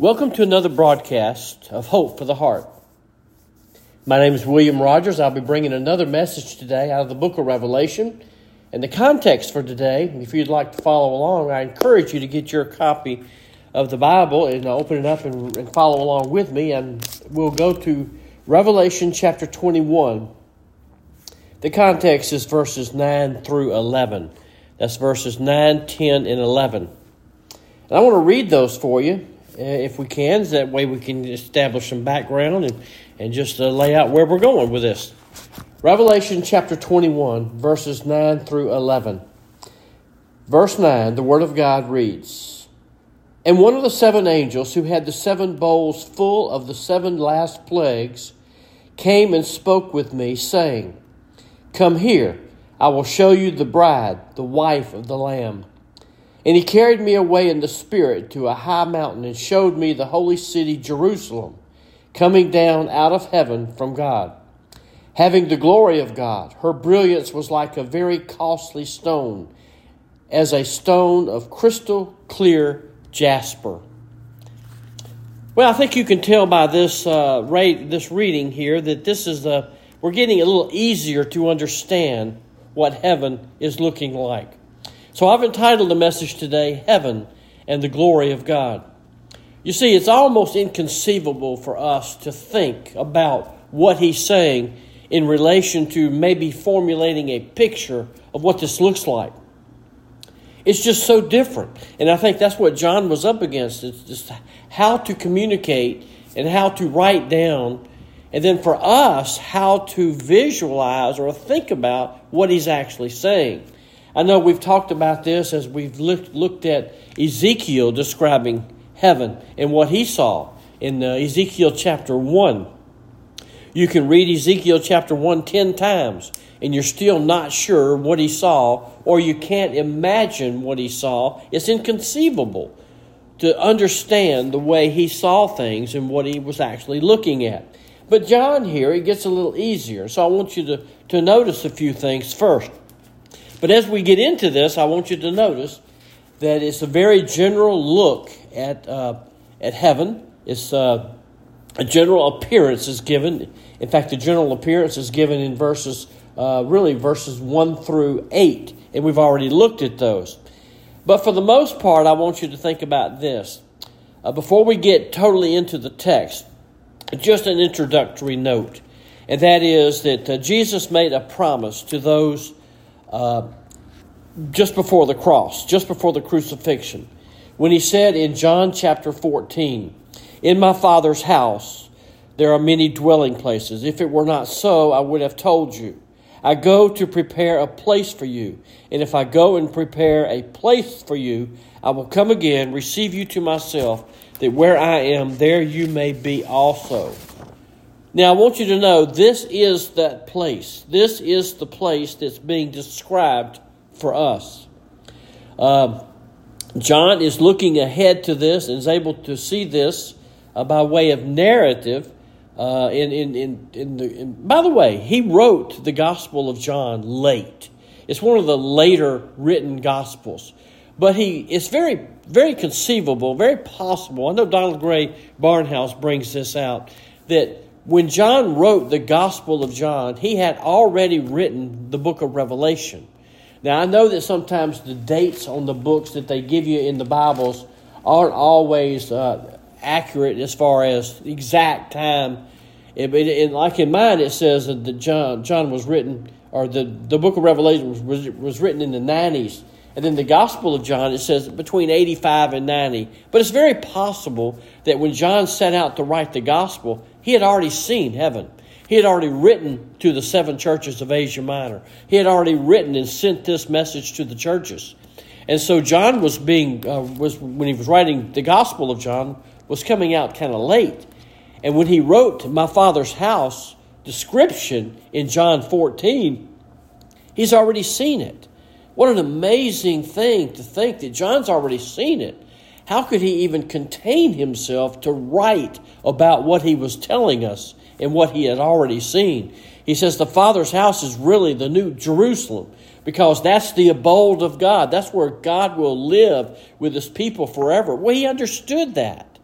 Welcome to another broadcast of Hope for the Heart. My name is William Rogers. I'll be bringing another message today out of the book of Revelation. And the context for today, if you'd like to follow along, I encourage you to get your copy of the Bible and open it up and, and follow along with me. And we'll go to Revelation chapter 21. The context is verses 9 through 11. That's verses 9, 10, and 11. And I want to read those for you if we can. That way we can establish some background and, and just uh, lay out where we're going with this. Revelation chapter 21, verses 9 through 11. Verse 9, the Word of God reads And one of the seven angels who had the seven bowls full of the seven last plagues came and spoke with me, saying, Come here, I will show you the bride, the wife of the Lamb. And he carried me away in the Spirit to a high mountain and showed me the holy city Jerusalem, coming down out of heaven from God, having the glory of God. Her brilliance was like a very costly stone, as a stone of crystal clear jasper. Well, I think you can tell by this uh, rate, this reading here that this is the we're getting a little easier to understand what heaven is looking like. So I've entitled the message today, Heaven and the Glory of God. You see, it's almost inconceivable for us to think about what he's saying in relation to maybe formulating a picture of what this looks like. It's just so different. And I think that's what John was up against. It's just how to communicate and how to write down, and then for us, how to visualize or think about what he's actually saying. I know we've talked about this as we've looked, at Ezekiel describing heaven and what he saw in uh, Ezekiel chapter 1. You can read Ezekiel chapter 1 10 times, and you're still not sure what he saw, or you can't imagine what he saw. It's inconceivable to understand the way he saw things and what he was actually looking at. But John here, it gets a little easier. So I want you to, to notice a few things first. But as we get into this, I want you to notice that it's a very general look at, uh, at heaven. It's uh, a general appearance is given. In fact, the general appearance is given in verses, uh, really verses 1 through 8, and we've already looked at those. But for the most part, I want you to think about this. Uh, before we get totally into the text, just an introductory note, and that is that uh, Jesus made a promise to those uh, just before the cross, just before the crucifixion, when he said in John chapter 14, In my Father's house there are many dwelling places. If it were not so, I would have told you. I go to prepare a place for you. And if I go and prepare a place for you, I will come again, receive you to myself, that where I am, there you may be also. Now, I want you to know this is that place. This is the place that's being described for us. Uh, John is looking ahead to this and is able to see this uh, by way of narrative. Uh, in, in, in, in the, in, by the way, he wrote the Gospel of John late. It's one of the later written Gospels. But he, it's very, very conceivable, very possible. I know Donald Grey Barnhouse brings this out that when John wrote the Gospel of John, he had already written the book of Revelation. Now, I know that sometimes the dates on the books that they give you in the Bibles aren't always uh, accurate as far as exact time. It, it, it, like in mine, it says that John, John was written, or the, the book of Revelation was, was, was written in the 90s. And then the Gospel of John, it says between 85 and 90. But it's very possible that when John set out to write the Gospel, he had already seen heaven. He had already written to the seven churches of Asia Minor. He had already written and sent this message to the churches. And so John was being, uh, was when he was writing the Gospel of John, was coming out kind of late. And when he wrote my father's house description in John 14, he's already seen it. What an amazing thing to think that John's already seen it. How could he even contain himself to write about what he was telling us and what he had already seen? He says the Father's house is really the new Jerusalem because that's the abode of God. That's where God will live with his people forever. Well, he understood that.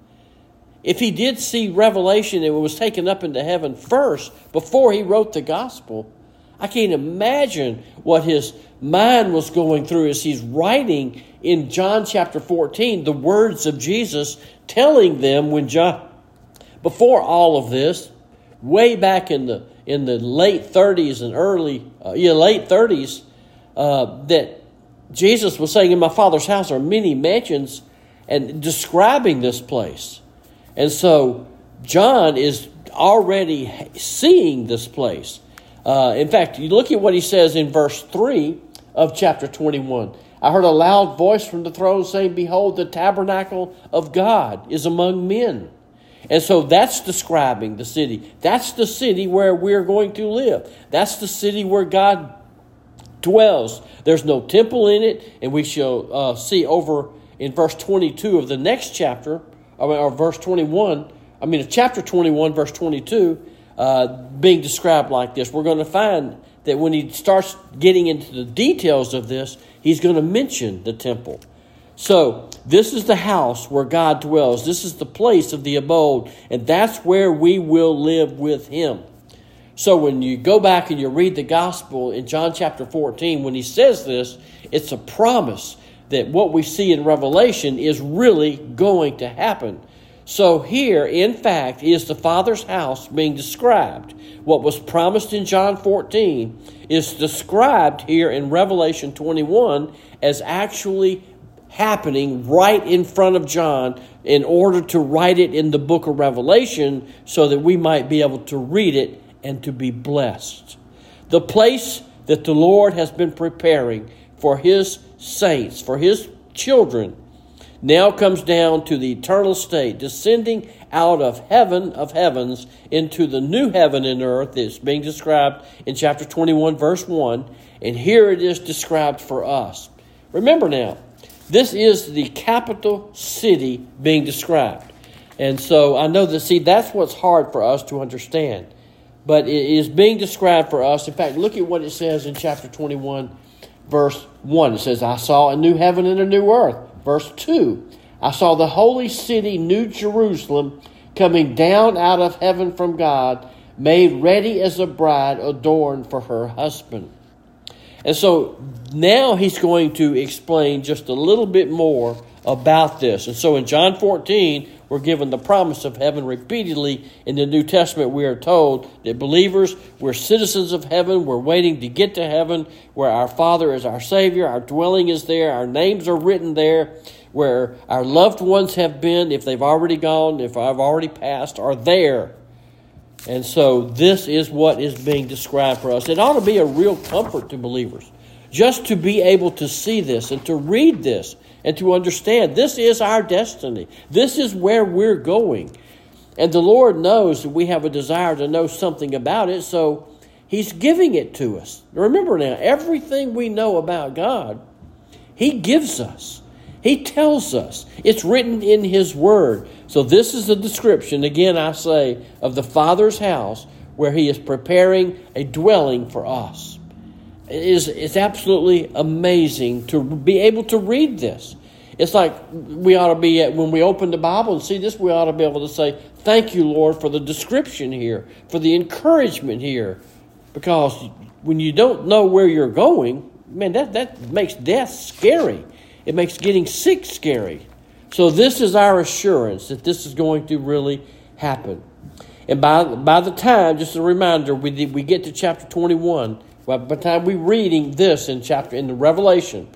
if he did see revelation and was taken up into heaven first before he wrote the gospel, I can't imagine what his mind was going through as he's writing in John chapter 14 the words of Jesus, telling them when John, before all of this, way back in the in the late 30s and early, uh, yeah, late 30s, uh, that Jesus was saying, In my Father's house are many mansions, and describing this place. And so John is already seeing this place. Uh, in fact, you look at what he says in verse 3 of chapter 21. I heard a loud voice from the throne saying, Behold, the tabernacle of God is among men. And so that's describing the city. That's the city where we're going to live. That's the city where God dwells. There's no temple in it, and we shall uh, see over in verse 22 of the next chapter or verse 21, I mean, chapter 21, verse 22, uh, being described like this, we're going to find that when he starts getting into the details of this, he's going to mention the temple. So, this is the house where God dwells. This is the place of the abode, and that's where we will live with him. So, when you go back and you read the gospel in John chapter 14, when he says this, it's a promise that what we see in Revelation is really going to happen. So, here, in fact, is the Father's house being described. What was promised in John 14 is described here in Revelation 21 as actually happening right in front of John in order to write it in the book of Revelation so that we might be able to read it and to be blessed. The place that the Lord has been preparing for His saints, for his children, now comes down to the eternal state, descending out of heaven of heavens into the new heaven and earth that's being described in chapter 21, verse 1. And here it is described for us. Remember now, this is the capital city being described. And so I know that, see, that's what's hard for us to understand. But it is being described for us. In fact, look at what it says in chapter 21, verse 1. It says, I saw a new heaven and a new earth. Verse 2, I saw the holy city, New Jerusalem, coming down out of heaven from God, made ready as a bride adorned for her husband. And so now he's going to explain just a little bit more about this. And so in John 14, we're given the promise of heaven repeatedly in the New Testament. We are told that believers, we're citizens of heaven, we're waiting to get to heaven, where our Father is our Savior, our dwelling is there, our names are written there, where our loved ones have been, if they've already gone, if I've already passed, are there. And so this is what is being described for us. It ought to be a real comfort to believers just to be able to see this and to read this and to understand this is our destiny. This is where we're going. And the Lord knows that we have a desire to know something about it, so He's giving it to us. Remember now, everything we know about God, He gives us. He tells us. It's written in His Word. So, this is a description, again, I say, of the Father's house where He is preparing a dwelling for us. It is, it's absolutely amazing to be able to read this. It's like we ought to be, at, when we open the Bible and see this, we ought to be able to say, Thank you, Lord, for the description here, for the encouragement here. Because when you don't know where you're going, man, that, that makes death scary. It makes getting sick scary. So, this is our assurance that this is going to really happen. And by, by the time, just a reminder, we, we get to chapter 21, by the time we're reading this in chapter in the Revelation,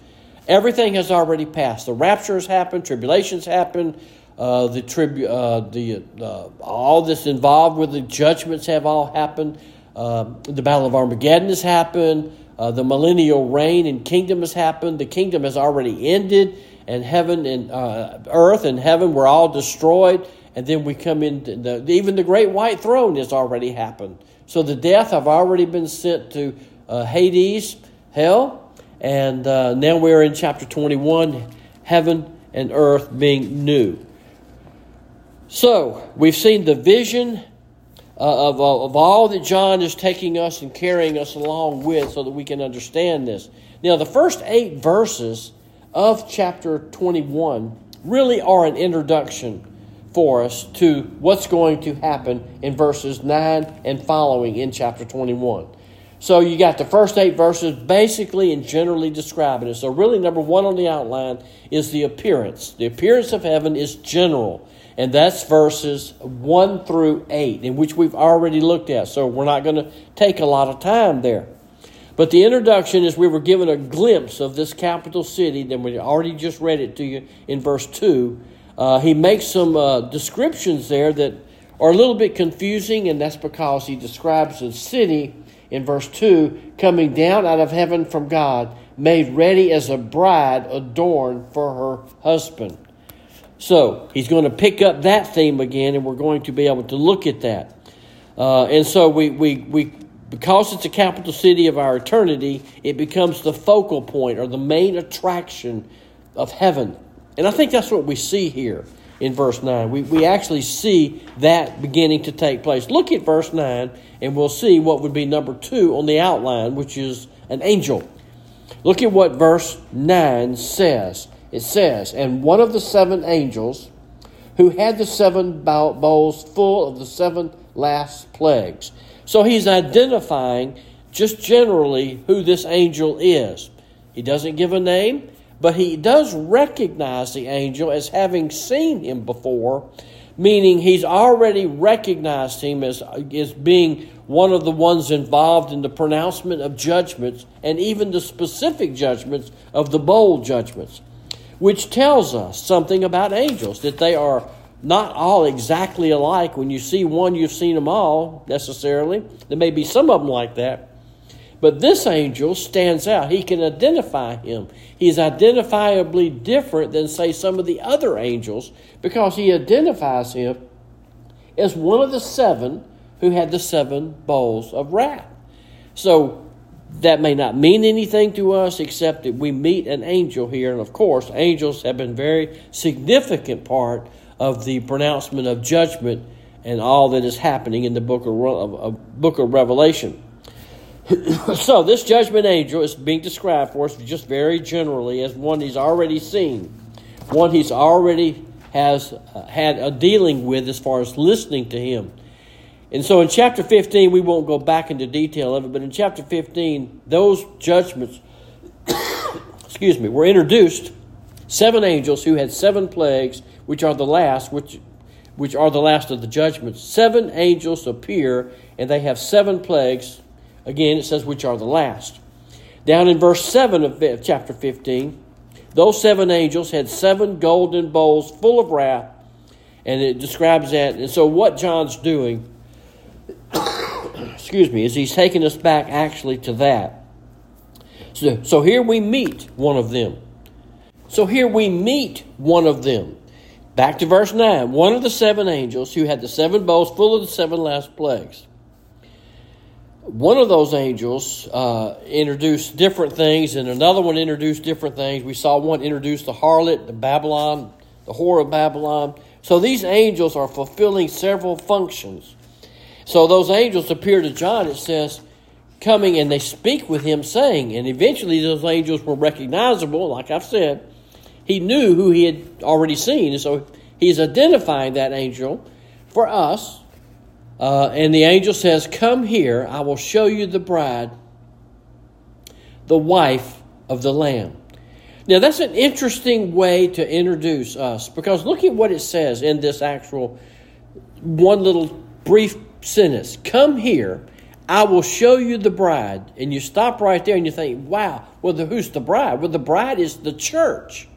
everything has already passed. The rapture has happened, tribulations happened, uh, the tribu- uh, the uh, all this involved with the judgments have all happened. Uh, the battle of Armageddon has happened. Uh, the millennial reign and kingdom has happened. The kingdom has already ended, and heaven and uh, earth and heaven were all destroyed. And then we come in. the, even the great white throne has already happened. So the death have already been sent to Hades, hell, and uh, now we're in chapter 21, heaven and earth being new. So we've seen the vision uh, of, of all that John is taking us and carrying us along with so that we can understand this. Now, the first eight verses of chapter 21 really are an introduction for us to what's going to happen in verses 9 and following in chapter 21. So you got the first eight verses basically and generally describing it. So, really, number one on the outline is the appearance. The appearance of heaven is general, and that's verses 1 through 8, in which we've already looked at. So, we're not going to take a lot of time there. But the introduction is we were given a glimpse of this capital city, then we already just read it to you in verse 2. Uh, he makes some uh, descriptions there that are a little bit confusing, and that's because he describes the city in verse 2 coming down out of heaven from God, made ready as a bride adorned for her husband. So he's going to pick up that theme again, and we're going to be able to look at that. Uh, and so we, we, we, because it's a capital city of our eternity, it becomes the focal point or the main attraction of heaven. And I think that's what we see here in verse 9. We, we actually see that beginning to take place. Look at verse 9, and we'll see what would be number 2 on the outline, which is an angel. Look at what verse 9 says. It says, And one of the seven angels who had the seven bowls full of the seven last plagues. So he's identifying just generally who this angel is. He doesn't give a name, but he does recognize the angel as having seen him before, meaning he's already recognized him as, as being one of the ones involved in the pronouncement of judgments and even the specific judgments of the bowl judgments, which tells us something about angels that they are not all exactly alike. When you see one, you've seen them all necessarily. There may be some of them like that. But this angel stands out. He can identify him. He's identifiably different than, say, some of the other angels because he identifies him as one of the seven who had the seven bowls of wrath. So that may not mean anything to us except that we meet an angel here. And of course, angels have been very significant part of the pronouncement of judgment and all that is happening in the book of, of book of Revelation. so this judgment angel is being described for us just very generally as one he's already seen, one he's already has uh, had a dealing with as far as listening to him. And so in chapter 15, we won't go back into detail of it, but in chapter 15, those judgments, excuse me, were introduced. Seven angels who had seven plagues, which are the last, which, which are the last of the judgments. Seven angels appear, and they have seven plagues Again, it says, which are the last. Down in verse 7 of chapter 15, those seven angels had seven golden bowls full of wrath, and it describes that. And so, what John's doing, excuse me, is he's taking us back actually to that. So, so here we meet one of them. So here we meet one of them. Back to verse 9. One of the seven angels who had the seven bowls full of the seven last plagues one of those angels uh, introduced different things, and another one introduced different things. We saw one introduce the harlot, the Babylon, the whore of Babylon. So these angels are fulfilling several functions. So those angels appear to John, it says, coming and they speak with him, saying, and eventually those angels were recognizable, like I've said. He knew who he had already seen, and so he's identifying that angel for us uh, and the angel says, Come here, I will show you the bride, the wife of the Lamb. Now, that's an interesting way to introduce us because look at what it says in this actual one little brief sentence Come here, I will show you the bride. And you stop right there and you think, wow, well, the, who's the bride? Well, the bride is the church,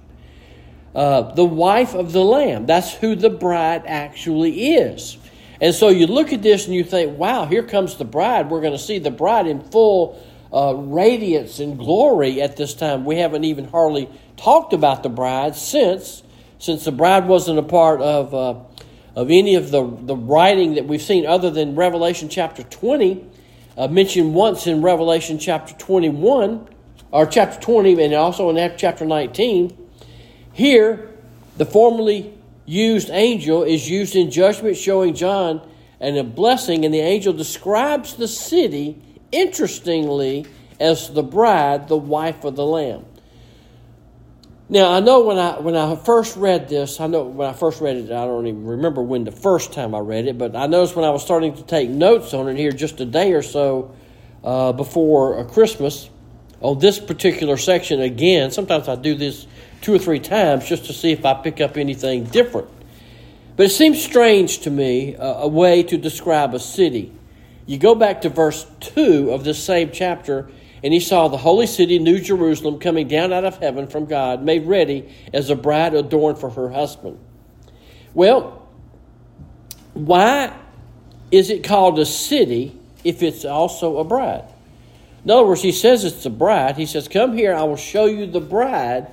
uh, the wife of the Lamb. That's who the bride actually is. And so you look at this and you think, wow, here comes the bride. We're going to see the bride in full uh, radiance and glory at this time. We haven't even hardly talked about the bride since, since the bride wasn't a part of, uh, of any of the, the writing that we've seen other than Revelation chapter 20, uh, mentioned once in Revelation chapter 21, or chapter 20, and also in chapter 19. Here, the formerly used angel is used in judgment, showing John and a blessing, and the angel describes the city, interestingly, as the bride, the wife of the Lamb. Now I know when I when I first read this, I know when I first read it, I don't even remember when the first time I read it, but I noticed when I was starting to take notes on it here just a day or so uh, before Christmas on this particular section again. Sometimes I do this two or three times just to see if I pick up anything different. But it seems strange to me uh, a way to describe a city. You go back to verse 2 of this same chapter, and he saw the holy city, New Jerusalem, coming down out of heaven from God, made ready as a bride adorned for her husband. Well, why is it called a city if it's also a bride? In other words, he says it's a bride. He says, Come here, I will show you the bride,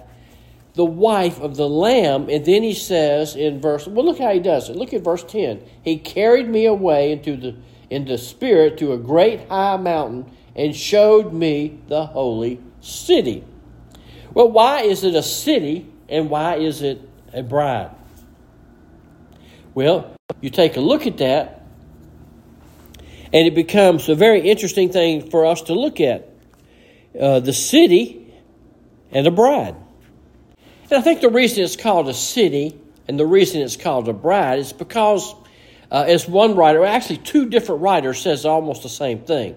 the wife of the Lamb. And then he says in verse, well, look how he does it. Look at verse 10. He carried me away into the into spirit to a great high mountain and showed me the holy city. Well, why is it a city and why is it a bride? Well, you take a look at that, and it becomes a very interesting thing for us to look at uh, the city and a bride. And I think the reason it's called a city and the reason it's called a bride is because, uh, as one writer, actually two different writers, says almost the same thing.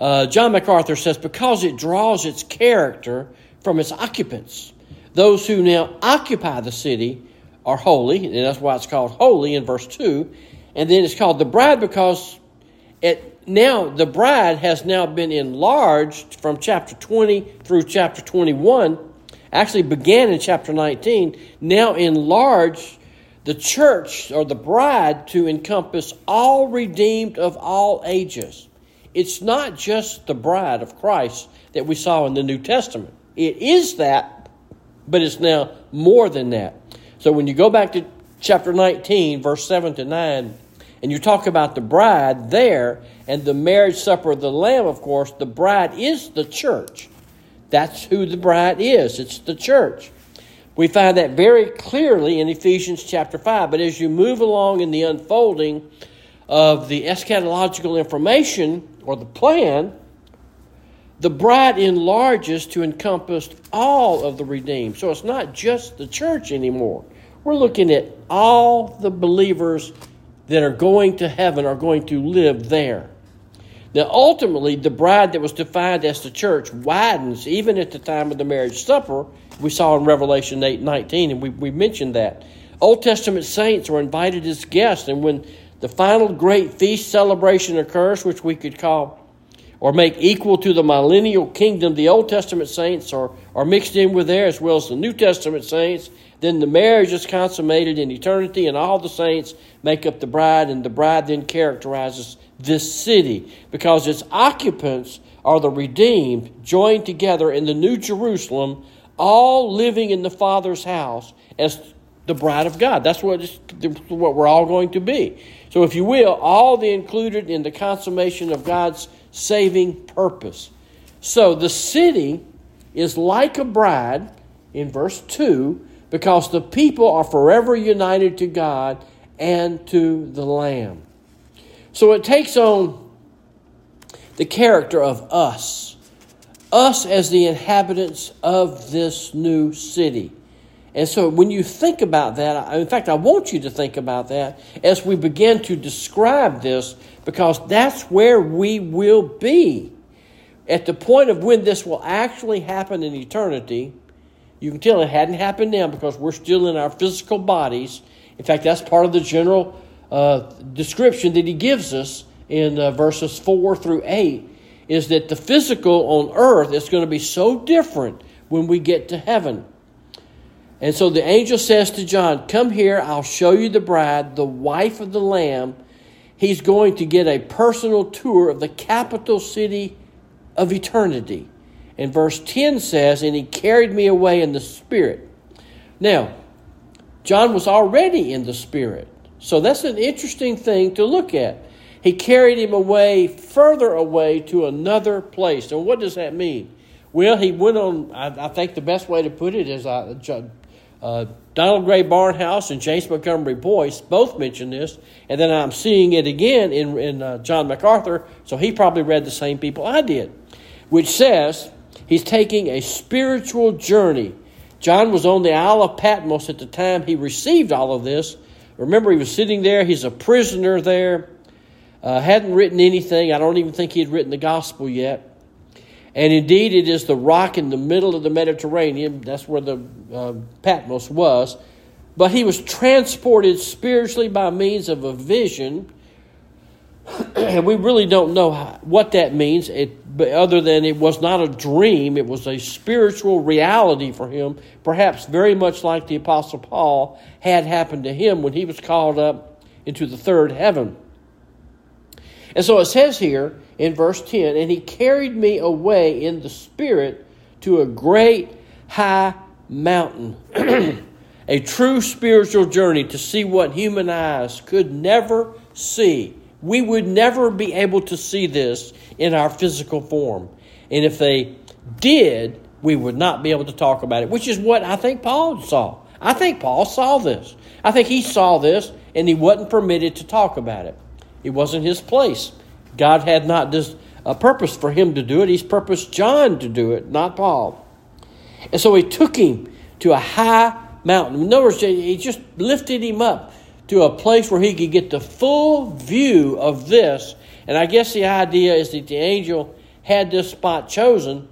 Uh, John MacArthur says, because it draws its character from its occupants. Those who now occupy the city are holy, and that's why it's called holy in verse 2. And then it's called the bride because it now the bride has now been enlarged from chapter 20 through chapter 21 actually began in chapter 19 now enlarged the church or the bride to encompass all redeemed of all ages it's not just the bride of Christ that we saw in the New Testament. It is that, but it's now more than that. So when you go back to chapter 19, verse 7 to 9, and you talk about the bride there and the marriage supper of the Lamb, of course, the bride is the church. That's who the bride is. It's the church. We find that very clearly in Ephesians chapter 5. But as you move along in the unfolding of the eschatological information or the plan, the bride enlarges to encompass all of the redeemed. So it's not just the church anymore. We're looking at all the believers that are going to heaven are going to live there. Now, ultimately, the bride that was defined as the church widens even at the time of the marriage supper. We saw in Revelation 8 19, and we, we mentioned that. Old Testament saints were invited as guests, and when the final great feast celebration occurs, which we could call or make equal to the millennial kingdom. The Old Testament saints are, are mixed in with there as well as the New Testament saints. Then the marriage is consummated in eternity, and all the saints make up the bride, and the bride then characterizes this city because its occupants are the redeemed, joined together in the New Jerusalem, all living in the Father's house as the bride of God. That's what, what we're all going to be. So, if you will, all the included in the consummation of God's saving purpose. So, the city is like a bride in verse 2 because the people are forever united to God and to the Lamb. So, it takes on the character of us, us as the inhabitants of this new city. And so when you think about that, in fact, I want you to think about that as we begin to describe this, because that's where we will be. At the point of when this will actually happen in eternity, you can tell it hadn't happened now because we're still in our physical bodies. In fact, that's part of the general uh, description that he gives us in uh, verses 4 through 8 is that the physical on earth is going to be so different when we get to heaven. And so the angel says to John, Come here, I'll show you the bride, the wife of the Lamb. He's going to get a personal tour of the capital city of eternity. And verse 10 says, And he carried me away in the Spirit. Now, John was already in the Spirit. So that's an interesting thing to look at. He carried him away, further away to another place. And what does that mean? Well, he went on, I, I think the best way to put it is uh, uh, Donald Grey Barnhouse and James Montgomery Boice both mentioned this, and then I'm seeing it again in, in uh, John MacArthur, so he probably read the same people I did, which says he's taking a spiritual journey John was on the Isle of Patmos at the time he received all of this. Remember, he was sitting there, he's a prisoner there, uh, hadn't written anything. I don't even think he had written the gospel yet. And indeed, it is the rock in the middle of the Mediterranean. That's where the uh, Patmos was. But he was transported spiritually by means of a vision and we really don't know how, what that means, it, other than it was not a dream, it was a spiritual reality for him, perhaps very much like the Apostle Paul had happened to him when he was called up into the third heaven. And so it says here in verse 10 and he carried me away in the spirit to a great high mountain. a true spiritual journey to see what human eyes could never see we would never be able to see this in our physical form. And if they did, we would not be able to talk about it, which is what I think Paul saw. I think Paul saw this. I think he saw this and he wasn't permitted to talk about it. It wasn't his place. God had not a purpose for him to do it. He's purposed John to do it, not Paul. And so he took him to a high mountain. In other words, he just lifted him up to a place where he could get the full view of this. And I guess the idea is that the angel had this spot chosen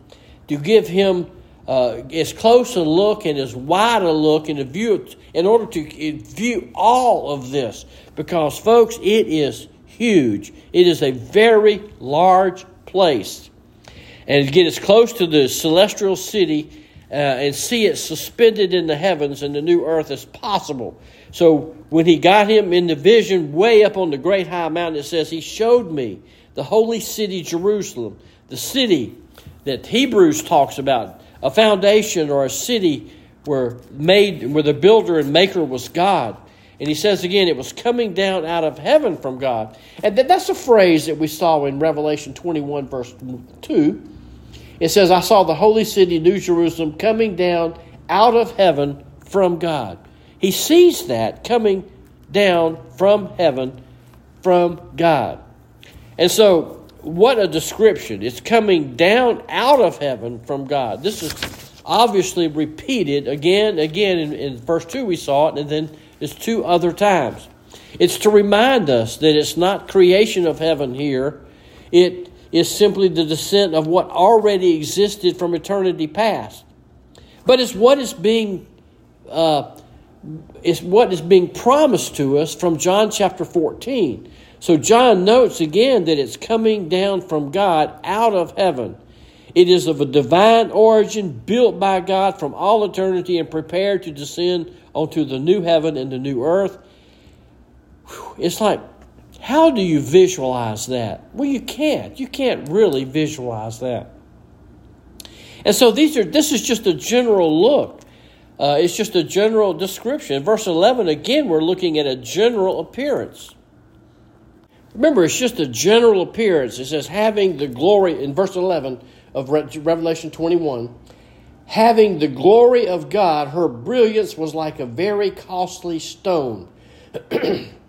to give him uh, as close a look and as wide a look and a view in order to view all of this. Because, folks, it is huge. It is a very large place. And to get as close to the celestial city uh, and see it suspended in the heavens and the new earth as possible. So when he got him in the vision way up on the great high mountain, it says, He showed me the holy city Jerusalem, the city that Hebrews talks about, a foundation or a city where made where the builder and maker was God. And he says again, it was coming down out of heaven from God. And that's a phrase that we saw in Revelation 21, verse 2. It says, I saw the holy city, New Jerusalem, coming down out of heaven from God. He sees that coming down from heaven from God. And so, what a description. It's coming down out of heaven from God. This is obviously repeated again, again in, in verse 2 we saw it, and then it's two other times. It's to remind us that it's not creation of heaven here. It is simply the descent of what already existed from eternity past. But it's what is being uh, is what is being promised to us from John chapter 14. So John notes again that it's coming down from God out of heaven. It is of a divine origin, built by God from all eternity and prepared to descend onto the new heaven and the new earth. It's like, how do you visualize that? Well, you can't. You can't really visualize that. And so these are this is just a general look uh, it's just a general description. Verse 11, again, we're looking at a general appearance. Remember, it's just a general appearance. It says, having the glory, in verse 11 of Revelation 21, having the glory of God, her brilliance was like a very costly stone.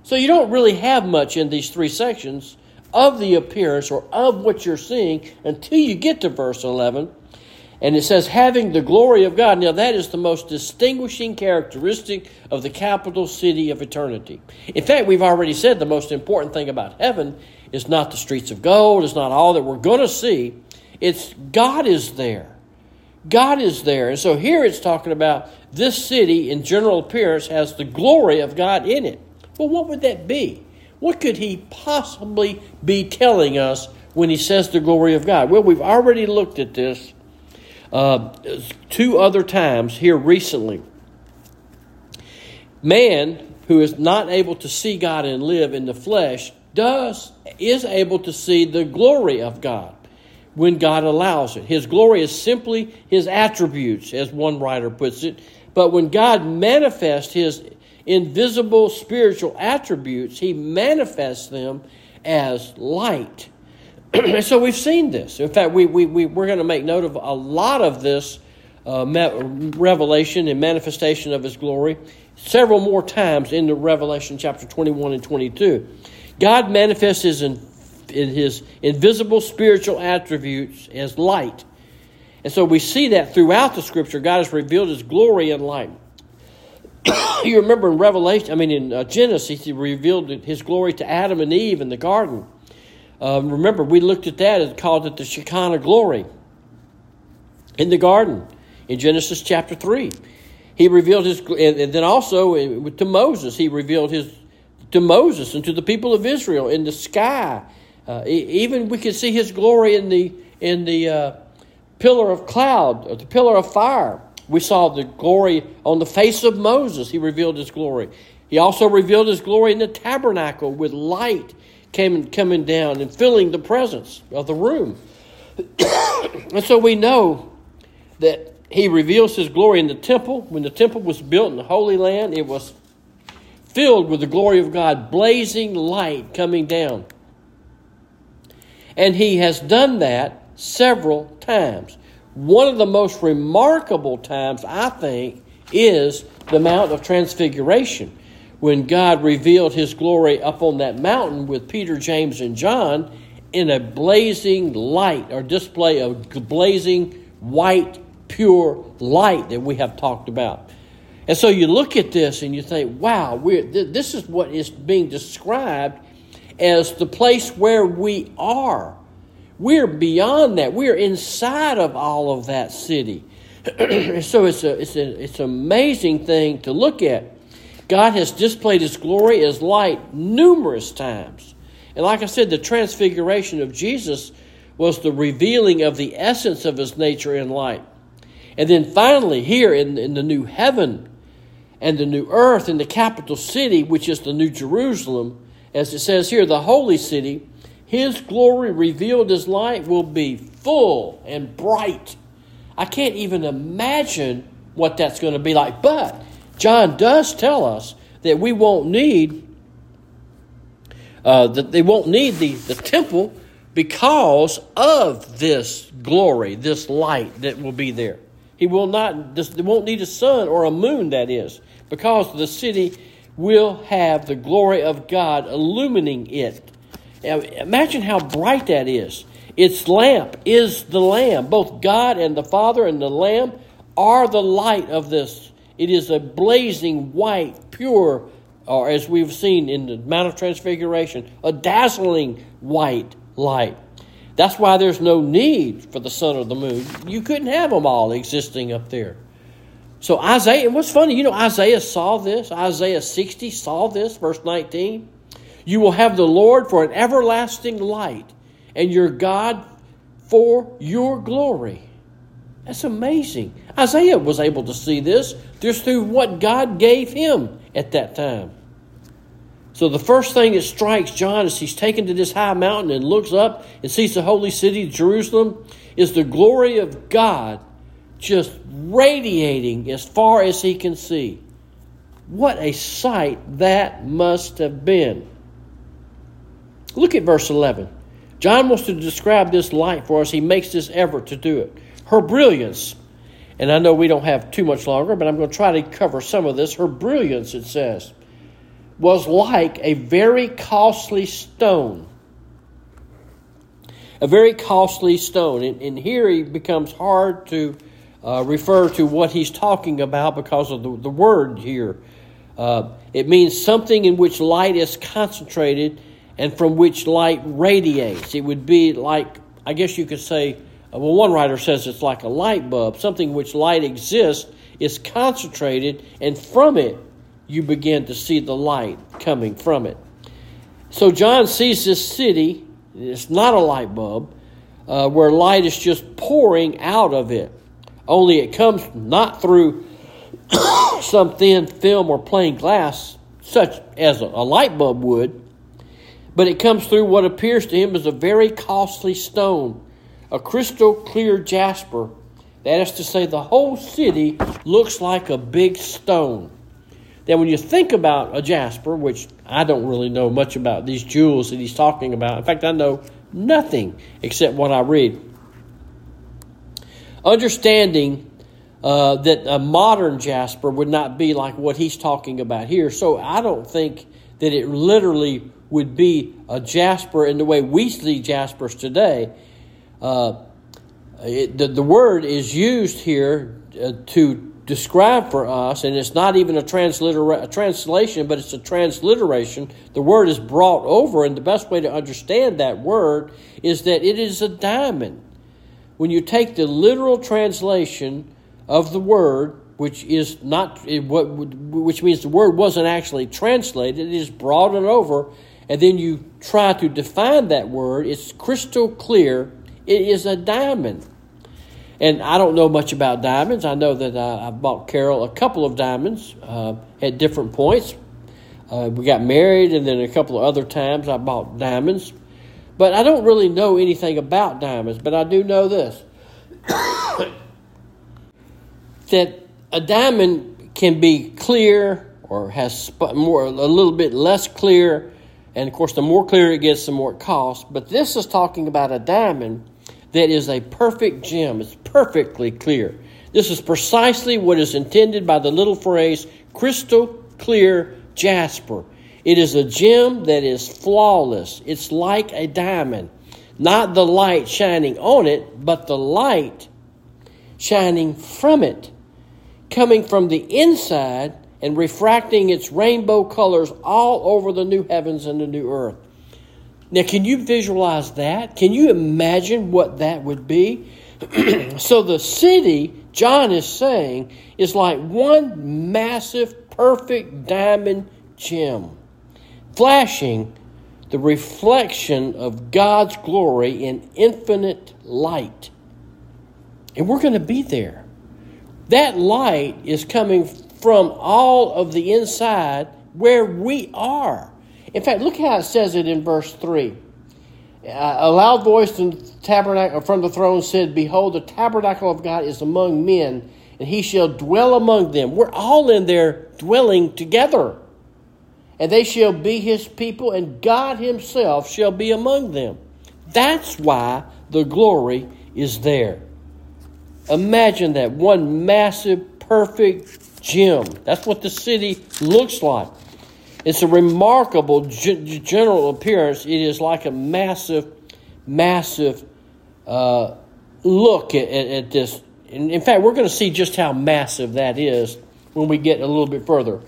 so you don't really have much in these three sections of the appearance or of what you're seeing until you get to verse 11 and it says, having the glory of God. Now, that is the most distinguishing characteristic of the capital city of eternity. In fact, we've already said the most important thing about heaven is not the streets of gold, it's not all that we're going to see. It's God is there. God is there. And so here it's talking about this city, in general appearance, has the glory of God in it. Well, what would that be? What could he possibly be telling us when he says the glory of God? Well, we've already looked at this uh, two other times here recently. Man who is not able to see God and live in the flesh does is able to see the glory of God when God allows it. His glory is simply his attributes, as one writer puts it. But when God manifests his invisible spiritual attributes, he manifests them as light. so we've seen this. In fact, we, we, we, we're going to make note of a lot of this uh, revelation and manifestation of His glory several more times in the Revelation chapter 21 and 22. God manifests His, in, in his invisible spiritual attributes as light. And so we see that throughout the scripture, God has revealed his glory and light. you remember in Revelation, I mean, in uh, Genesis, he revealed his glory to Adam and Eve in the garden. Um, remember, we looked at that and called it the Shekinah glory in the garden in Genesis chapter 3. He revealed his, and then also uh, to Moses, he revealed his to Moses and to the people of Israel in the sky. Uh, even we can see his glory in the in the uh, pillar of cloud, or the pillar of fire. We saw the glory on the face of Moses. He revealed his glory. He also revealed his glory in the tabernacle with light came, and coming down and filling the presence of the room. and so we know that he reveals his glory in the temple. When the temple was built in the Holy Land, it was filled with the glory of God, blazing light coming down. And he has done that several times. One of the most remarkable times, I think, is the Mount of Transfiguration, when God revealed his glory up on that mountain with Peter, James, and John in a blazing light or display of blazing white, pure light that we have talked about. And so you look at this and you think, wow, this is what is being described as the place where we are. We're beyond that. We're inside of all of that city. so it's a, it's a it's an amazing thing to look at. God has displayed his glory as light numerous times. And like I said, the transfiguration of Jesus was the revealing of the essence of his nature in light. And then finally, here in, in the new heaven and the new earth in the capital city, which is the new Jerusalem, as it says here, the holy city, his glory revealed as light will be full and bright. I can't even imagine what that's going to be like. But John does tell us that we won't need uh, that they won't need the, the temple because of this glory, this light that will be there. He will not. They won't need a sun or a moon. That is because the city will have the glory of God illumining it. Imagine how bright that is. Its lamp is the Lamb. Both God and the Father and the Lamb are the light of this. It is a blazing white, pure, or as we've seen in the Mount of Transfiguration, a dazzling white light. That's why there's no need for the sun or the moon. You couldn't have them all existing up there. So Isaiah, and what's funny, you know, Isaiah saw this. Isaiah 60 saw this, verse 19. You will have the Lord for an everlasting light, and your God for your glory. That's amazing. Isaiah was able to see this just through what God gave him at that time. So the first thing that strikes John as he's taken to this high mountain and looks up and sees the holy city, Jerusalem, is the glory of God just radiating as far as he can see. What a sight that must have been. Look at verse 11. John wants to describe this light for us. He makes this effort to do it. Her brilliance, and I know we don't have too much longer, but I'm going to try to cover some of this. Her brilliance, it says, was like a very costly stone. A very costly stone. And, and here it becomes hard to uh, refer to what he's talking about because of the, the word here. Uh, it means something in which light is concentrated and from which light radiates. It would be like, I guess you could say, well, one writer says it's like a light bulb, something which light exists is concentrated, and from it you begin to see the light coming from it. So John sees this city, it's not a light bulb, uh, where light is just pouring out of it. Only it comes not through some thin film or plain glass, such as a, a light bulb would, but it comes through what appears to him as a very costly stone, a crystal clear jasper. That is to say, the whole city looks like a big stone. Then, when you think about a jasper, which I don't really know much about these jewels that he's talking about, in fact, I know nothing except what I read. Understanding uh, that a modern jasper would not be like what he's talking about here, so I don't think that it literally would be a jasper in the way we see jaspers today. Uh, it, the, the word is used here uh, to describe for us, and it's not even a, translitera- a translation, but it's a transliteration. The word is brought over, and the best way to understand that word is that it is a diamond. When you take the literal translation of the word, which is not what, which means the word wasn't actually translated, it is brought over, and then you try to define that word. It's crystal clear. It is a diamond. And I don't know much about diamonds. I know that uh, I bought Carol a couple of diamonds uh, at different points. Uh, we got married, and then a couple of other times I bought diamonds. But I don't really know anything about diamonds, but I do know this that a diamond can be clear or has more a little bit less clear and of course the more clear it gets the more it costs but this is talking about a diamond that is a perfect gem. It's perfectly clear. This is precisely what is intended by the little phrase crystal clear jasper. It is a gem that is flawless. It's like a diamond. Not the light shining on it, but the light shining from it, coming from the inside and refracting its rainbow colors all over the new heavens and the new earth. Now, can you visualize that? Can you imagine what that would be? so, the city, John is saying, is like one massive, perfect diamond gem, flashing the reflection of God's glory in infinite light. And we're going to be there. That light is coming from all of the inside where we are. In fact, look how it says it in verse 3. Uh, a loud voice from the tabernacle from the throne said, Behold, the tabernacle of God is among men, and he shall dwell among them. We're all in there dwelling together. And they shall be his people, and God himself shall be among them. That's why the glory is there. Imagine that one massive, perfect gem. That's what the city looks like. It's a remarkable general appearance. It is like a massive, massive uh, look at, at, at this. In, fact, we're going to see just how massive that is when we get a little bit further.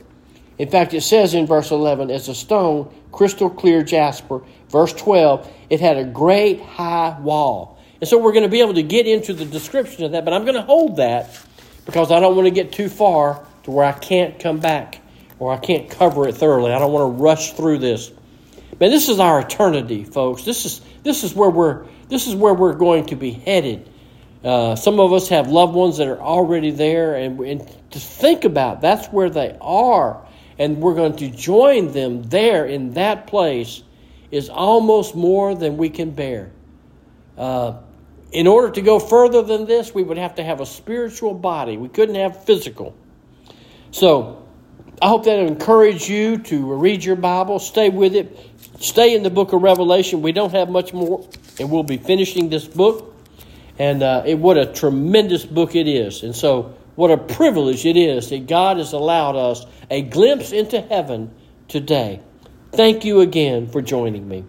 In fact, it says in verse 11, as a stone, crystal clear jasper. Verse 12, it had a great high wall. And so we're going to be able to get into the description of that, but I'm going to hold that because I don't want to get too far to where I can't come back or I can't cover it thoroughly. I don't want to rush through this. But this is our eternity, folks. This is this is where we're this is where we're going to be headed. Uh, some of us have loved ones that are already there, and, and to think about that's where they are, and we're going to join them there in that place is almost more than we can bear. Uh, in order to go further than this, we would have to have a spiritual body. We couldn't have physical. So I hope that encouraged you to read your Bible, stay with it, stay in the book of Revelation. We don't have much more, and we'll be finishing this book. And uh, it, what a tremendous book it is. And so, what a privilege it is that God has allowed us a glimpse into heaven today. Thank you again for joining me.